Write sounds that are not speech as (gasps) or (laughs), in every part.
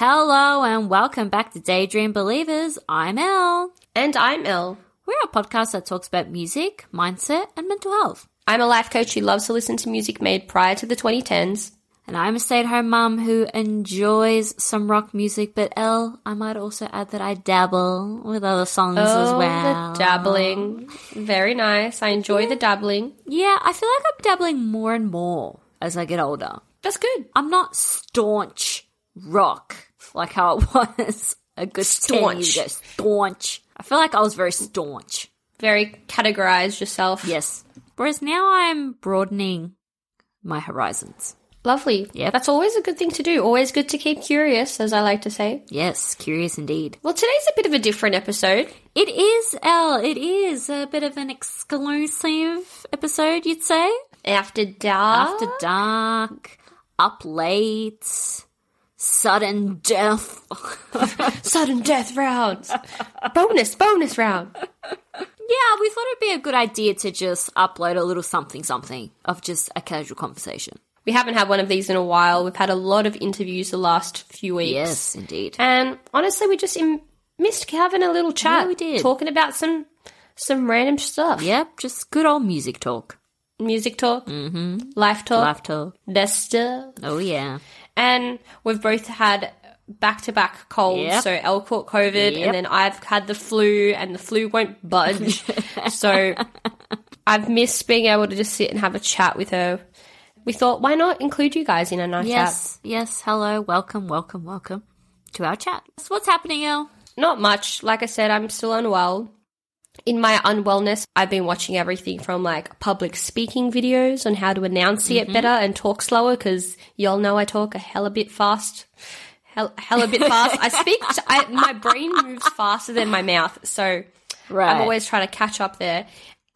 Hello and welcome back to Daydream Believers. I'm Elle. And I'm Elle. We're a podcast that talks about music, mindset, and mental health. I'm a life coach who loves to listen to music made prior to the 2010s. And I'm a stay at home mum who enjoys some rock music, but Elle, I might also add that I dabble with other songs as Oh, well. the dabbling. Very nice. I enjoy the dabbling. Yeah, I feel like I'm dabbling more and more as I get older. That's good. I'm not staunch rock like how it (laughs) was a good 10 Staunch. ago. Staunch. I feel like I was very staunch. Very categorized yourself. Yes. Whereas now I'm broadening my horizons. Lovely. Yeah. That's always a good thing to do. Always good to keep curious, as I like to say. Yes, curious indeed. Well, today's a bit of a different episode. It is, Elle. It is a bit of an exclusive episode, you'd say. After dark. After dark, up late, sudden death. (laughs) Sudden death rounds. bonus, bonus round. Yeah, we thought it'd be a good idea to just upload a little something something of just a casual conversation. We haven't had one of these in a while. We've had a lot of interviews the last few weeks. Yes, indeed. And honestly, we just im- missed having a little chat. Yeah, we did. Talking about some some random stuff. Yep, just good old music talk. Music talk, mm-hmm. life talk, Life talk. that stuff. Oh, yeah. And we've both had back to back colds. Yep. So Elle caught COVID, Yep. and then I've had the flu, and the flu won't budge. (laughs) so I've missed being able to just sit and have a chat with her. We thought, why not include you guys in a nice chat? Yes, yes. Hello, welcome, welcome, welcome to our chat. So what's happening, Elle? Not much. Like I said, I'm still unwell. In my unwellness, I've been watching everything from like public speaking videos on how to enunciate Mm-hmm. better and talk slower because y'all know I talk a hell a bit fast. Hell, hell a bit fast. I speak, I, my brain moves faster than my mouth. So Right. I'm always trying to catch up there.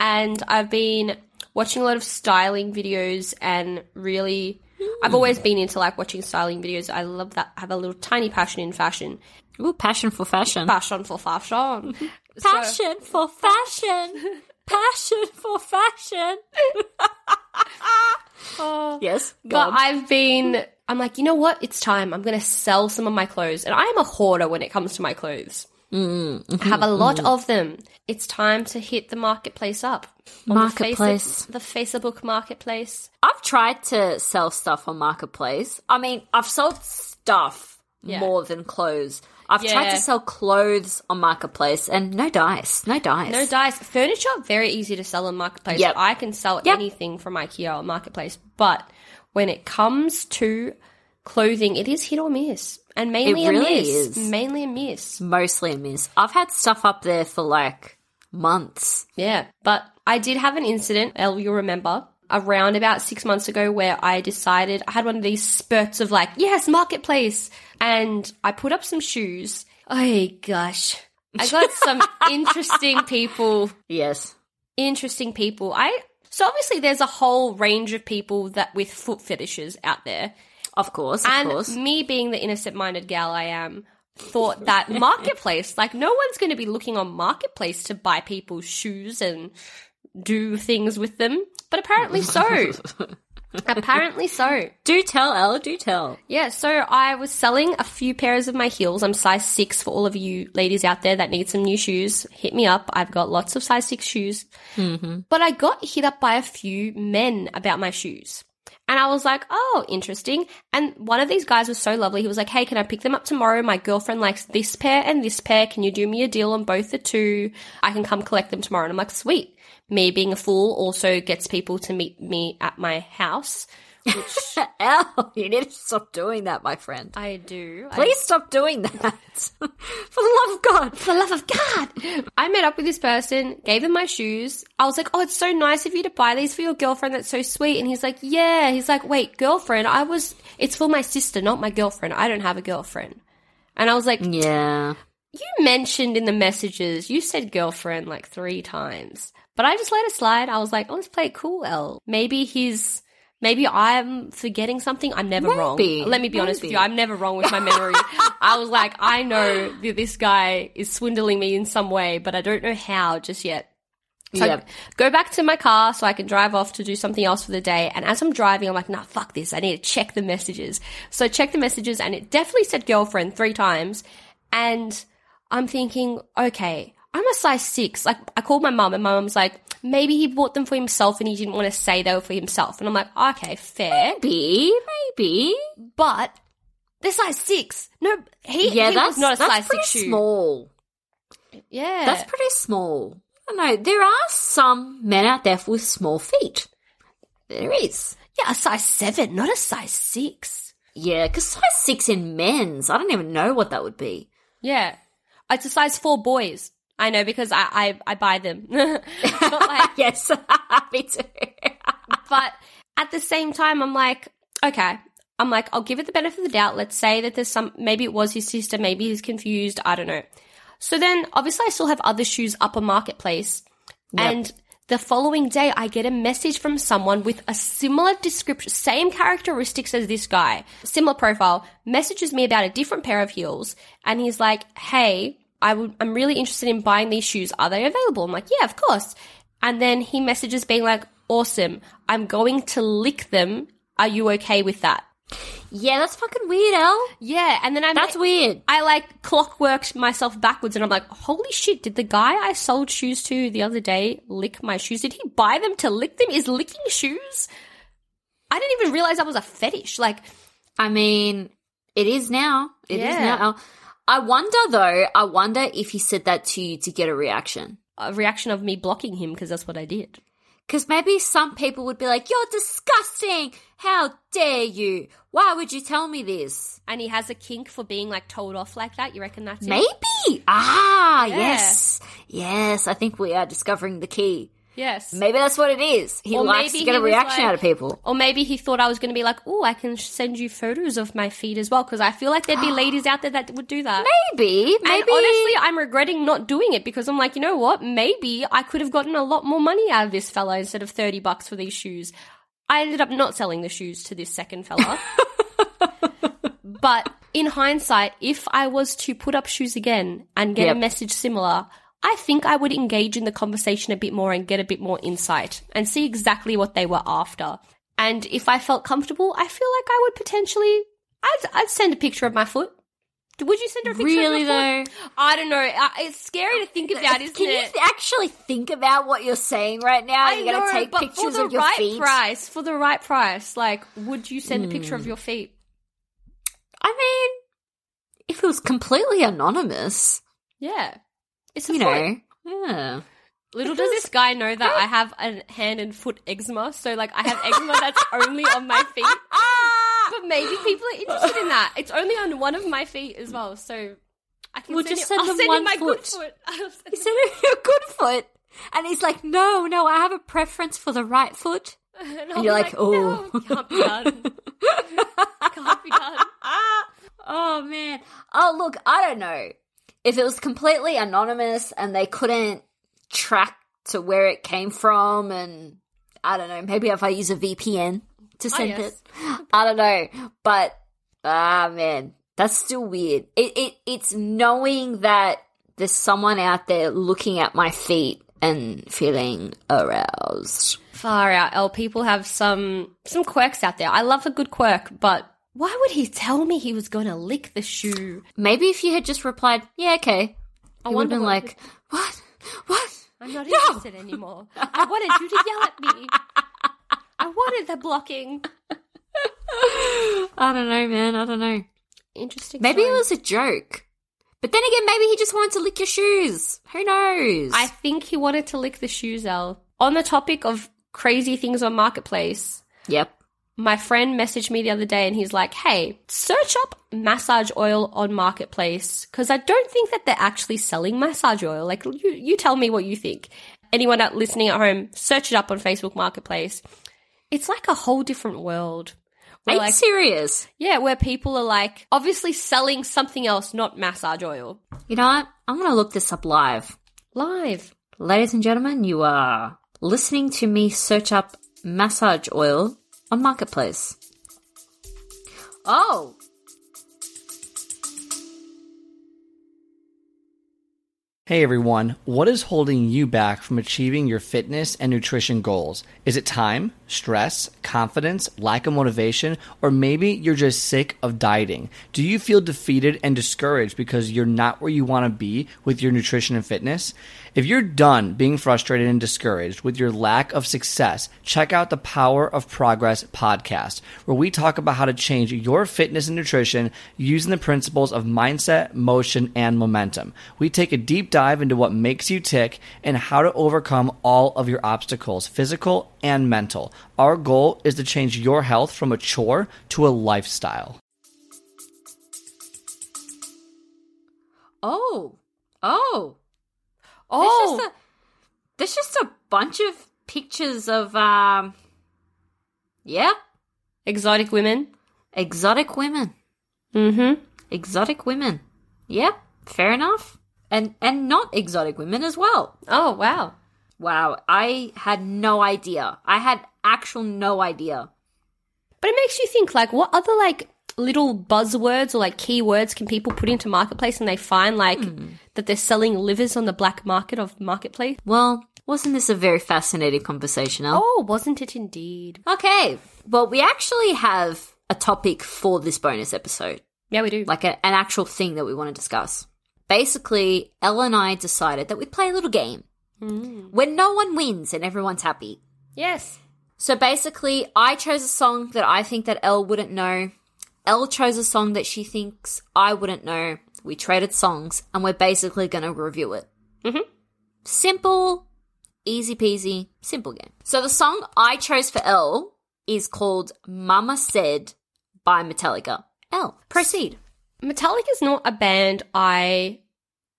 And I've been watching a lot of styling videos and really, I've always been into like watching styling videos. I love that. I have a little tiny passion in fashion. Ooh, passion for fashion. Passion for fashion. (laughs) So- Passion for fashion. (laughs) Passion for fashion. (laughs) yes. Go But on. I've been, I'm like, you know what? It's time. I'm going to sell some of my clothes. And I am a hoarder when it comes to my clothes. Mm-hmm, I have a lot of them. It's time to hit the marketplace up. Marketplace. The, face- the Facebook marketplace. I've tried to sell stuff on Marketplace. I mean, I've sold stuff Yeah. more than clothes. I've tried to sell clothes on Marketplace and no dice. No dice. No dice. Furniture, very easy to sell on marketplace. Yep. I can sell Yep. anything from IKEA on marketplace. But when it comes to clothing, it is hit or miss. And mainly It really a miss. is. Mainly a miss. Mostly a miss. I've had stuff up there for like months. Yeah, but I did have an incident, El, you'll remember, around about six months ago where I decided I had one of these spurts of like, yes, marketplace. And I put up some shoes. Oh gosh. I got (laughs) some interesting people, Yes. interesting people. I, so obviously there's a whole range of people that with foot fetishes out there. Of course, of And course. me being the innocent minded gal I am, thought that (laughs) marketplace, like no one's going to be looking on marketplace to buy people's shoes and do things with them. But apparently so. (laughs) apparently so. Do tell, Elle, do tell. Yeah, so I was selling a few pairs of my heels. I'm size six for all of you ladies out there that need some new shoes. Hit me up. I've got lots of size six shoes. Mm-hmm. But I got hit up by a few men about my shoes. And I was like, oh, interesting. And one of these guys was so lovely. He was like, hey, can I pick them up tomorrow? My girlfriend likes this pair and this pair. Can you do me a deal on both the two? I can come collect them tomorrow. And I'm like, sweet. Me being a fool also gets people to meet me at my house, which (laughs) Elle, you need to stop doing that, my friend. I do. I Please stop doing that. (laughs) for the love of God. for the love of God. I met up with this person, gave him my shoes. I was like, oh, it's so nice of you to buy these for your girlfriend. That's so sweet. And he's like, yeah. He's like, wait, girlfriend? I was, it's for my sister, not my girlfriend. I don't have a girlfriend. And I was like, Yeah. you mentioned in the messages, you said girlfriend like three times. But I just let it slide. I was like, oh, let's play it cool, L. Maybe he's, maybe I'm forgetting something. I'm never Maybe. wrong. Let me be honest with you. I'm never wrong with my memory. I was like, I know that this guy is swindling me in some way, but I don't know how just yet. So Yep. go back to my car so I can drive off to do something else for the day. And as I'm driving, I'm like, nah, fuck this. I need to check the messages. So I check the messages and it definitely said girlfriend three times. And I'm thinking, okay, I'm a size six. Like I called my mum and my mum's like, maybe he bought them for himself and he didn't want to say they were for himself. And I'm like, okay, fair. Maybe, maybe. But they're size six. No, he, Yeah, he that's was not a that's size pretty six shoe. small. Yeah. That's pretty small. I know. There are some men out there with small feet. There is. yeah, a size seven, not a size six. Yeah, because size six in men's, I don't even know what that would be. Yeah. It's a size four boys. I know because I, I, I buy them. (laughs) like, (laughs) yes, (laughs) me too. but at the same time, I'm like, okay. I'm like, I'll give it the benefit of the doubt. Let's say that there's some, maybe it was his sister, maybe he's confused. I don't know. So then obviously I still have other shoes up on Marketplace. And the following day I get a message from someone with a similar description, same characteristics as this guy, similar profile, messages me about a different pair of heels. And he's like, Hey, I would, I'm really interested in buying these shoes. Are they available? I'm like, yeah, of course. And then he messages being like, awesome. I'm going to lick them. Are you okay with that? yeah, that's fucking weird, El. Yeah. And then I That's weird. I like clockworked myself backwards and I'm like, holy shit, did the guy I sold shoes to the other day lick my shoes? Did he buy them to lick them? Is licking shoes? I didn't even realize that was a fetish. Like, I mean, it is now. It is Yeah. now. I wonder though, I wonder if he said that to you to get a reaction. a reaction of me blocking him because that's what I did. Because maybe some people would be like, You're disgusting! How dare you? Why would you tell me this? And he has a kink for being like told off like that. You reckon that's it? Maybe! Ah, Yeah. yes. Yes, I think we are discovering the key. Yes. Maybe that's what it is. He Or likes to get a reaction like- out of people. Or maybe he thought I was going to be like, oh, I can send you photos of my feet as well. Because I feel like there'd be (gasps) ladies out there that would do that. Maybe, maybe. And honestly, I'm regretting not doing it because I'm like, you know what? Maybe I could have gotten a lot more money out of this fella instead of 30 bucks for these shoes. I ended up not selling the shoes to this second fella. (laughs) but in hindsight, if I was to put up shoes again and get Yep. a message similar, I think I would engage in the conversation a bit more and get a bit more insight and see exactly what they were after. And if I felt comfortable, I feel like I would potentially, I'd, I'd send a picture of my foot. Would you send her a picture really of your though. foot? I don't know. It's scary to think about, isn't Can you it? th- actually think about what you're saying right now? I You're going to take but pictures for the of your right feet. price, for the right price, like, would you send a picture Hmm. of your feet? I mean, if it was completely anonymous, Yeah, it's you foot. know, yeah. Little does this guy know that I have a hand and foot eczema, so like I have eczema that's (laughs) only on my feet. (laughs) But maybe people are interested in that. It's only on one of my feet as well, so I can We'll send just him, send I'll them send one him my good foot. foot. (laughs) I'll send He said your good foot, and he's like, "No, no, I have a preference for the right foot." and, And you're like, "Oh, no, can't be done. can't be done. oh man. Oh look, I don't know if it was completely anonymous and they couldn't track to where it came from, and I don't know. Maybe if I use a VPN to send yes. it, (laughs) I don't know. But ah man, that's still weird. It it it's knowing that there's someone out there looking at my feet and feeling aroused. Far out, El. People have some some quirks out there. I love a good quirk, but why would he tell me he was going to lick the shoe? Maybe if you had just replied, "Yeah, okay," I would have been what- like, "What? What?" I'm not No! interested anymore. I wanted you to yell at me. I wanted the blocking. (laughs) I don't know, man. I don't know. Interesting. Maybe it was a joke. But then again, maybe he just wanted to lick your shoes. Who knows? I think he wanted to lick the shoes, El. On the topic of crazy things on Marketplace, yep. My friend messaged me the other day and he's like, hey, search up massage oil on Marketplace because I don't think that they're actually selling massage oil. Like, you, you tell me what you think. Anyone out listening at home, search it up on Facebook Marketplace. It's like a whole different world. Are like, serious? yeah, where people are like obviously selling something else, not massage oil. You know what? I'm going to look this up live. Live. Ladies and gentlemen, you are listening to me search up massage oil on Marketplace. Oh, Hey everyone, what is holding you back from achieving your fitness and nutrition goals? Is it time, stress, confidence, lack of motivation, or maybe you're just sick of dieting? Do you feel defeated and discouraged because you're not where you want to be with your nutrition and fitness? If you're done being frustrated and discouraged with your lack of success, check out the Power of Progress podcast, where we talk about how to change your fitness and nutrition using the principles of mindset, motion, and momentum. We take a deep dive into what makes you tick and how to overcome all of your obstacles, physical and mental. Our goal is to change your health from a chore to a lifestyle. Oh, oh, Oh, there's just a there's just a bunch of pictures of um, yeah, exotic women. exotic women, Mm-hmm. exotic women. Yep, fair enough. And and not exotic women as well. Oh, wow. Wow, I had no idea. I had actual no idea. But it makes you think, like, what other, like, little buzzwords or, like, keywords can people put into Marketplace and they find, like, hmm. that they're selling livers on the black market of Marketplace? Well, wasn't this a very fascinating conversation, Al? Oh, wasn't it indeed? Okay, well, we actually have a topic for this bonus episode, Yeah, we do. like a, an actual thing that we want to discuss. Basically, Ella and I decided that we'd play a little game hmm. when no one wins and everyone's happy. yes. So basically, I chose a song that I think that Elle wouldn't know. Elle chose a song that she thinks I wouldn't know. We traded songs, and we're basically going to review it. Mhm. Simple, easy peasy, simple game. So the song I chose for Elle is called Mama Said by Metallica. Elle, proceed. Metallica is not a band I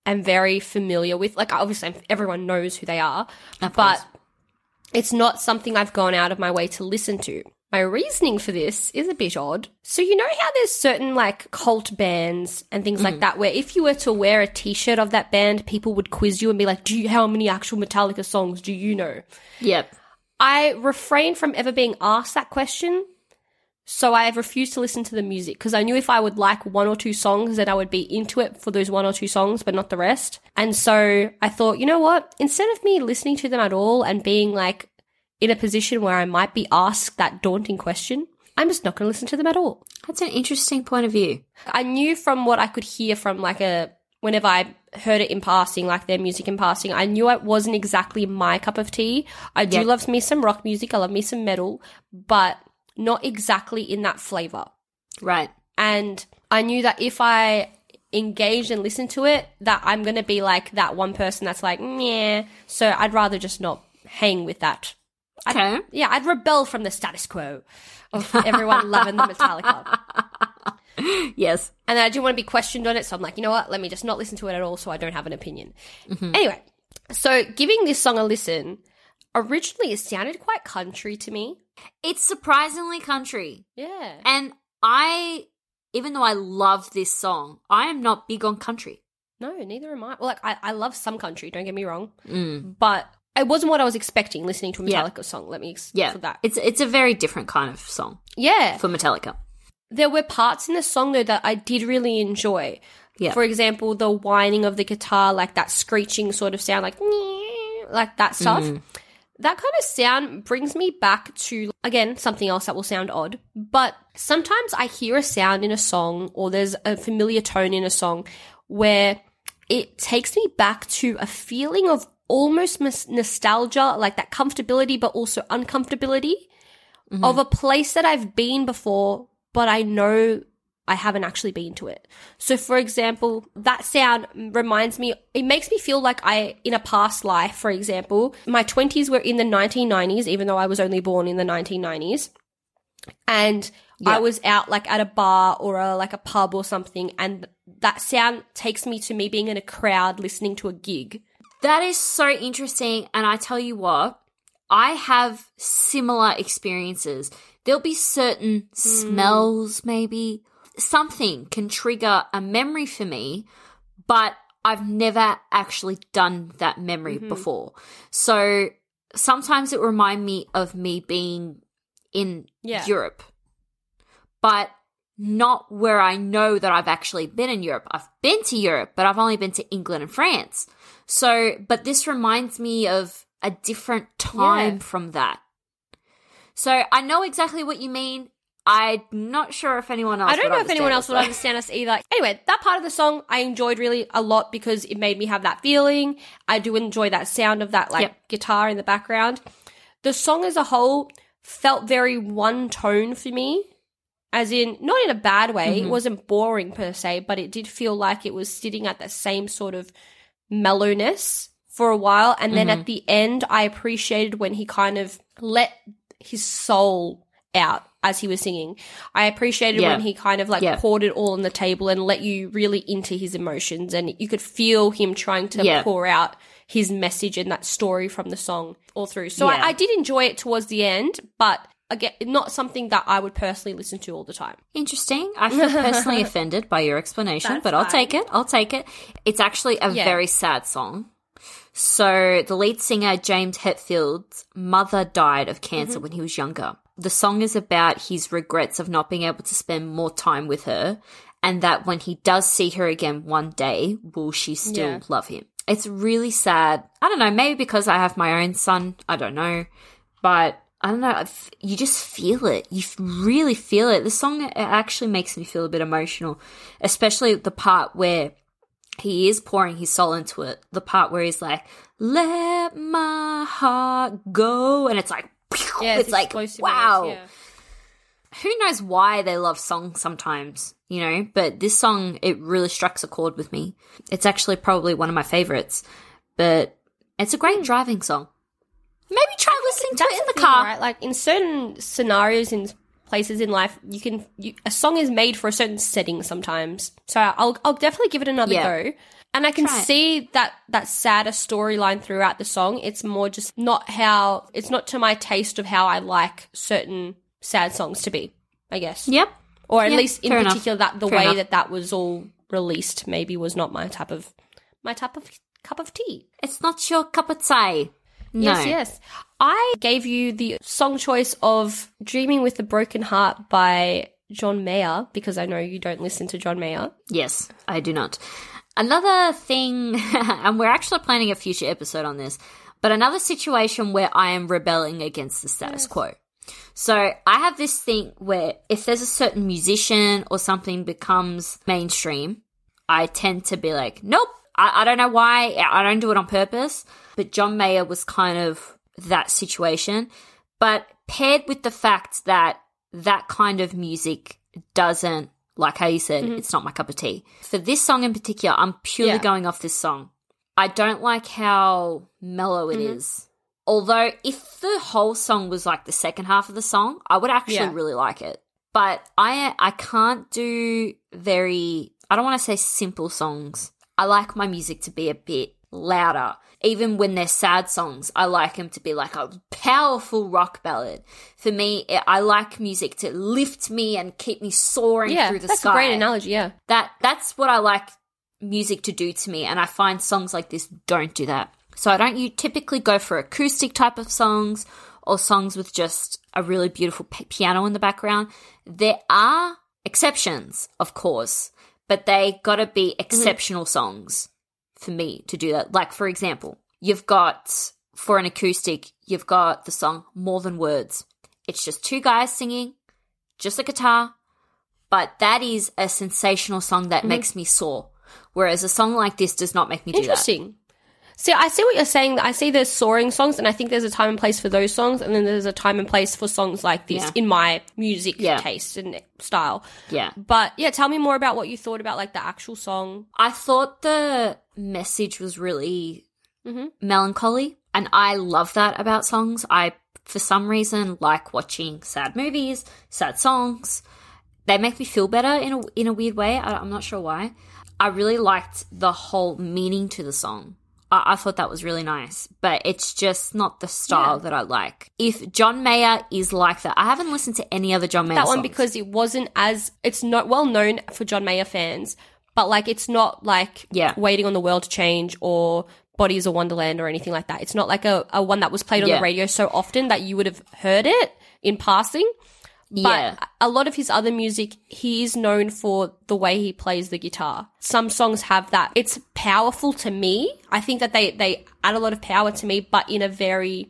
am very familiar with. Like, obviously, everyone knows who they are, Of but course. it's not something I've gone out of my way to listen to. My reasoning for this is a bit odd. So, you know how there's certain like cult bands and things like mm-hmm. that where if you were to wear a t shirt of that band, people would quiz you and be like, Do you, how many actual Metallica songs do you know? Yep. I refrain from ever being asked that question. So I have refused to listen to the music because I knew if I would like one or two songs, then I would be into it for those one or two songs, but not the rest. And so I thought, you know what? Instead of me listening to them at all and being like in a position where I might be asked that daunting question, I'm just not going to listen to them at all. That's an interesting point of view. I knew from what I could hear from like a whenever I heard it in passing, like their music in passing, I knew it wasn't exactly my cup of tea. I do Yep. love me some rock music, I love me some metal, but not exactly in that flavor. Right. And I knew that if I engaged and listened to it, that I'm gonna be like that one person that's like, yeah. So I'd rather just not hang with that. I'd- Okay. yeah, I'd rebel from the status quo of everyone loving the Metallica. (laughs) Yes. And I don't want to be questioned on it, so I'm like, you know what? Let me just not listen to it at all so I don't have an opinion. Anyway, so giving this song a listen, originally it sounded quite country to me. It's surprisingly country. Yeah. And I, even though I love this song, I am not big on country. No, neither am I. Well, like, I, I love some country, don't get me wrong. Mm. But it wasn't what I was expecting listening to a Yeah. Metallica song. Let me ex- Yeah, for that. it's it's a very different kind of song Yeah. for Metallica. There were parts in the song, though, that I did really enjoy. Yeah. For example, the whining of the guitar, like that screeching sort of sound, like, like that stuff. Mm. That kind of sound brings me back to, again, something else that will sound odd. But sometimes I hear a sound in a song or there's a familiar tone in a song where it takes me back to a feeling of almost mis- nostalgia, like that comfortability, but also uncomfortability mm-hmm. of a place that I've been before, but I know I haven't actually been to it. So, for example, that sound reminds me, it makes me feel like I, in a past life, for example, my 20s were in the 1990s, even though I was only born in the 1990s. And I was out like at a bar or a, like a pub or something, and that sound takes me to me being in a crowd listening to a gig. That is so interesting. And I tell you what, I have similar experiences. There'll be certain smells, maybe something can trigger a memory for me, but I've never actually done that memory mm-hmm. before. So sometimes it remind me of me being in Yeah. Europe. But not where I know that I've actually been in Europe. I've been to Europe, but I've only been to England and France. So, but this reminds me of a different time Yeah. from that. So I know exactly what you mean. I'm not sure if anyone else. I don't know if anyone else would understand understand us either. Anyway, that part of the song I enjoyed really a lot because it made me have that feeling. I do enjoy that sound of that like Yep. guitar in the background. The song as a whole felt very one tone for me. As in, not in a bad way, Mm-hmm. it wasn't boring per se, but it did feel like it was sitting at the same sort of mellowness for a while. And then Mm-hmm. at the end, I appreciated when he kind of let his soul out as he was singing. I appreciated Yeah. when he kind of like Yeah. poured it all on the table and let you really into his emotions. And you could feel him trying to Yeah. pour out his message and that story from the song all through. So. I, I did enjoy it towards the end, but again, not something that I would personally listen to all the time. Interesting. I feel personally (laughs) offended by your explanation, That's but I'll fine. take it. I'll take it. It's actually a Yeah. very sad song. So, the lead singer, James Hetfield's mother died of cancer mm-hmm. when he was younger. The song is about his regrets of not being able to spend more time with her, and that when he does see her again one day, will she still Yeah. love him? It's really sad. I don't know, maybe because I have my own son. I don't know. But I don't know. You just feel it. You really feel it. The song it actually makes me feel a bit emotional, especially the part where he is pouring his soul into it. The part where he's like, "Let my heart go," and it's like, (laughs) it's like, wow. almost, yeah. Who knows why they love songs sometimes, you know? But this song, it really strikes a chord with me. It's actually probably one of my favorites, but it's a great driving song. Maybe try listening to it in the thing, car. right? Like in certain scenarios in places in life, you can you, a song is made for a certain setting sometimes. So I'll I'll definitely give it another Yeah. go. And I can Try it. see that that sadder storyline throughout the song. It's more just not how it's not to my taste of how I like certain sad songs to be. I guess, Yep. or at Yeah, least in fair enough. particular that the Fair way enough. that that was all released maybe was not my type of my type of cup of tea. It's not your cup of tea. No. Yes, yes. I gave you the song choice of Dreaming with a Broken Heart by John Mayer because I know you don't listen to John Mayer. Yes, I do not. Another thing, (laughs) and we're actually planning a future episode on this, but another situation where I am rebelling against the status quo. So I have this thing where if there's a certain musician or something becomes mainstream, I tend to be like, nope, I, I don't know why, I don't do it on purpose. But John Mayer was kind of that situation. But paired with the fact that that kind of music doesn't, like how you said, mm-hmm. it's not my cup of tea. For this song in particular, I'm purely Yeah. going off this song. I don't like how mellow it mm-hmm. is. Although, if the whole song was like the second half of the song, I would actually Yeah. really like it. But I I can't do very I don't want to say simple songs. I like my music to be a bit louder. Even when they're sad songs, I like them to be like a powerful rock ballad. For me, I- like music to lift me and keep me soaring Yeah, through the that's sky a great analogy. Yeah, that that's what I like music to do to me, and I find songs like this don't do that. So I don't you typically go for acoustic type of songs or songs with just a really beautiful p- piano in the background. There are exceptions, of course, but they got to be mm-hmm. exceptional songs for me to do that. Like for example, you've got for an acoustic, you've got the song More Than Words. It's just two guys singing, just a guitar, but that is a sensational song that mm-hmm. makes me soar. Whereas a song like this does not make me do that. interesting. See, I see what you're saying. I see there's soaring songs, and I think there's a time and place for those songs, and then there's a time and place for songs like this Yeah. in my music Yeah. taste and style. Yeah. But yeah, tell me more about what you thought about like the actual song. I thought the message was really Mhm. melancholy, and I love that about songs. I, for some reason, like watching sad movies, sad songs. They make me feel better in a in a weird way. I, I'm not sure why. I really liked the whole meaning to the song. I, I thought that was really nice, but it's just not the style Yeah. that I like. If John Mayer is like that, I haven't listened to any other John Mayer that one songs. because it wasn't as it's not well known for John Mayer fans, but like it's not like Yeah. waiting on the world to change or Bodies of Wonderland or anything like that. It's not like a, a one that was played on Yeah. the radio so often that you would have heard it in passing. Yeah. But a lot of his other music, he is known for the way he plays the guitar. Some songs have that. It's powerful to me. I think that they, they add a lot of power to me, but in a very,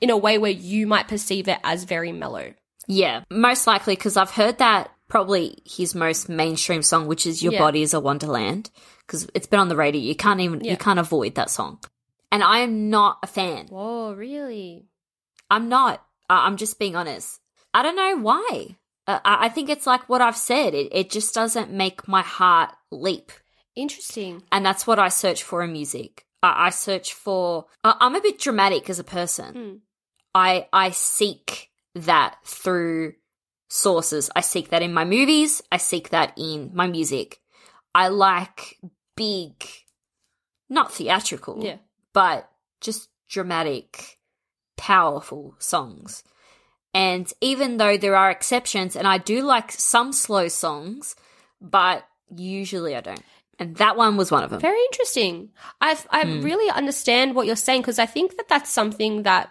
in a way where you might perceive it as very mellow. Yeah, most likely because I've heard that probably his most mainstream song, which is "Your Yeah. Body Is a Wonderland," because it's been on the radio. You can't even Yeah. you can't avoid that song. And I am not a fan. Whoa, really? I'm not. I- I'm just being honest. I don't know why. Uh, I I think it's like what I've said. It it just doesn't make my heart leap, Interesting. and that's what I search for in music. I, I search for. I- I'm a bit dramatic as a person. Hmm. I I seek that through sources. I seek that in my movies. I seek that in my music. I like big, not theatrical, Yeah. but just dramatic, powerful songs. And even though there are exceptions, and I do like some slow songs, but usually I don't. And that one was one of them. Very interesting. I've, I Hmm. really understand what you're saying because I think that that's something that,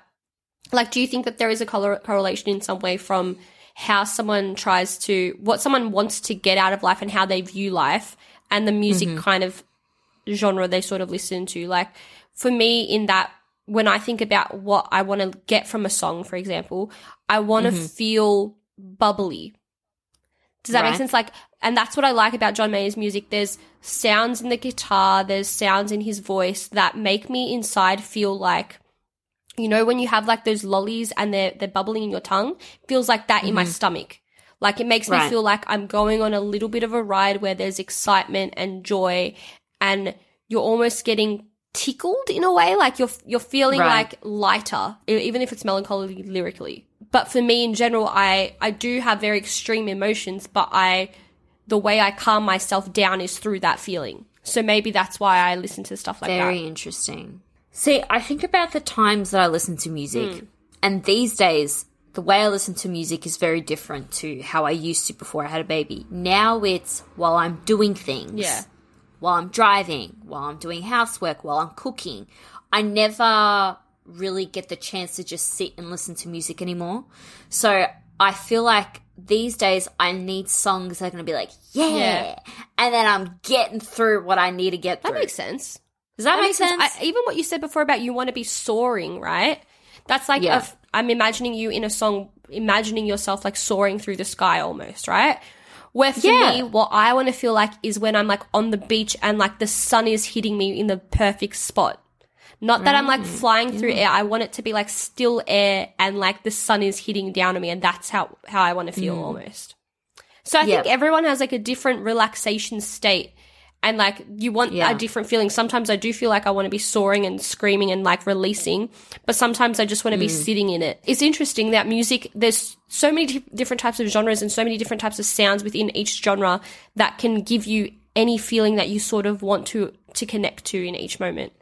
like, do you think that there is a color- correlation in some way from how someone tries to, what someone wants to get out of life and how they view life and the music Mm-hmm. kind of genre they sort of listen to? Like, for me, in that, when I think about what I want to get from a song, for example, I want to Mm-hmm. feel bubbly. Does that make sense? Like, and that's what I like about John Mayer's music. There's sounds in the guitar, there's sounds in his voice that make me inside feel like, you know, when you have like those lollies and they're they're bubbling in your tongue, feels like that in my mm-hmm. stomach. Like it makes me feel like I'm going on a little bit of a ride where there's excitement and joy, and you're almost getting tickled in a way. Like you're you're feeling Right. like lighter, even if it's melancholy lyrically. But for me in general, I I do have very extreme emotions, but I the way I calm myself down is through that feeling. So maybe that's why I listen to stuff like Very that. Very interesting. See, I think about the times that I listen to music, Hmm. and these days, the way I listen to music is very different to how I used to before I had a baby. Now it's while I'm doing things. Yeah. While I'm driving, while I'm doing housework, while I'm cooking. I never really get the chance to just sit and listen to music anymore. So I feel like these days I need songs that are going to be like, yeah. Yeah. And then I'm getting through what I need to get That through. makes sense. Does that, That make sense? sense. I, even what you said before about you want to be soaring, right? That's like Yeah. a I'm imagining you in a song, imagining yourself like soaring through the sky almost, right? Where for Yeah. me, what I want to feel like is when I'm like on the beach and like the sun is hitting me in the perfect spot. Not that I'm like mm. flying through air. I want it to be like still air and like the sun is hitting down on me, and that's how how I want to feel mm. almost. So I think everyone has like a different relaxation state. And like you want Yeah. a different feeling. Sometimes I do feel like I want to be soaring and screaming and like releasing, but sometimes I just want to be mm. sitting in it. It's interesting that music, there's so many di- different types of genres and so many different types of sounds within each genre that can give you any feeling that you sort of want to to connect to in each moment.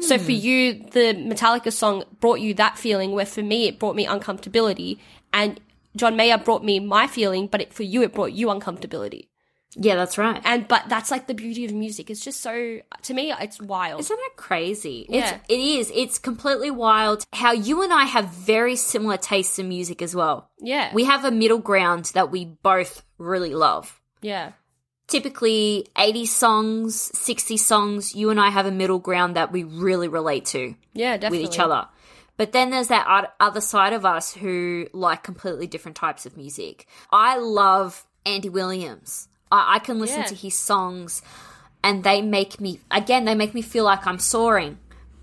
So for mm. you, the Metallica song brought you that feeling, where for me it brought me uncomfortability, and John Mayer brought me my feeling, but it, for you it brought you uncomfortability. Yeah, that's right. And but that's like the beauty of music. It's just so to me, it's wild. Isn't it crazy? Yeah. It's, it is. It's completely wild how you and I have very similar tastes in music as well. yeah, We have a middle ground that we both really love. yeah, Typically 80 songs, 60 songs, you and I have a middle ground that we really relate to yeah, definitely with each other. But then there's that other side of us who like completely different types of music. I love Andy Williams. I, I can listen Yeah. to his songs and they make me, again, they make me feel like I'm soaring.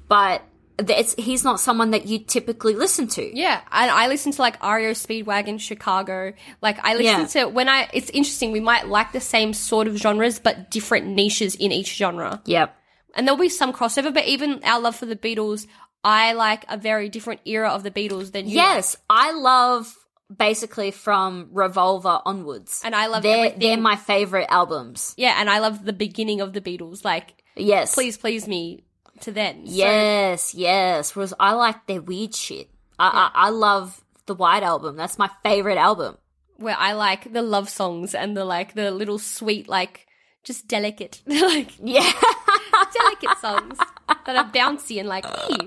But it's, he's not someone that you typically listen to. Yeah, and I listen to like REO Speedwagon, Chicago. Like I listen Yeah. to when I. It's interesting. We might like the same sort of genres, but different niches in each genre. Yep. And there'll be some crossover. But even our love for the Beatles, I like a very different era of the Beatles than you. Yes, I love basically from Revolver onwards. And I love they're, everything- they're my favorite albums. Yeah, and I love the beginning of the Beatles. Like, Yes. please, please me to then. So- Yes, yes. Whereas I like their weird shit. I, I, I love the White Album. That's my favorite album. where I like the love songs and the like the little sweet like just delicate (laughs) like Yeah. (laughs) delicate songs that are bouncy and like (laughs) hey,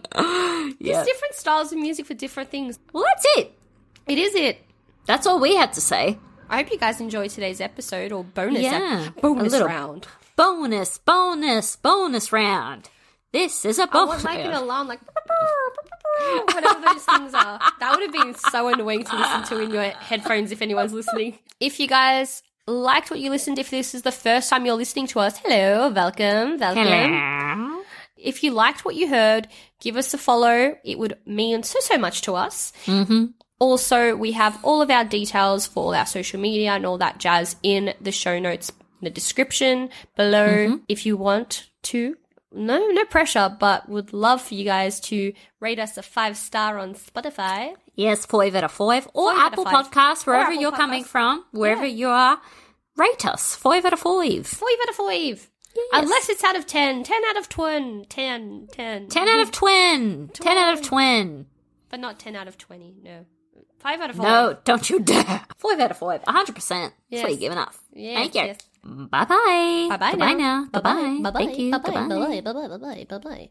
yeah. there's different styles of music for different things. Well, that's it. It is it. That's all we had to say. I hope you guys enjoyed today's episode or bonus Yeah, ep- bonus round. Bonus, bonus, bonus round. This is a I bonus want like an alarm, like whatever those things are. That would have been so annoying to listen to in your headphones if anyone's listening. If you guys liked what you listened, if this is the first time you're listening to us, hello, welcome, welcome. Hello. If you liked what you heard, give us a follow. It would mean so, so much to us. Mm-hmm. Also, we have all of our details for all our social media and all that jazz in the show notes, in the description below. Mm-hmm. If you want to, no, no pressure, but would love for you guys to rate us a five star on Spotify. Yes, five out of five. Or Five Apple five. Podcasts, wherever Apple you're coming from, wherever Yeah. you are. Rate us. Five out of five. Five out of five. Unless it's out of 10. 10 out of 20. 10, 10. Ten out of twin. Ten out of twin. But not 10 out of 20, no. 5 out of 5. No, don't you dare. Five out of five. A hundred percent. That's what you're giving us. Yes, Thank you. yes. Bye bye. Bye-bye Bye now. now. Bye bye. Bye-bye. Thank you. Bye-bye. Goodbye. Bye-bye. Bye-bye. Bye-bye. Bye-bye.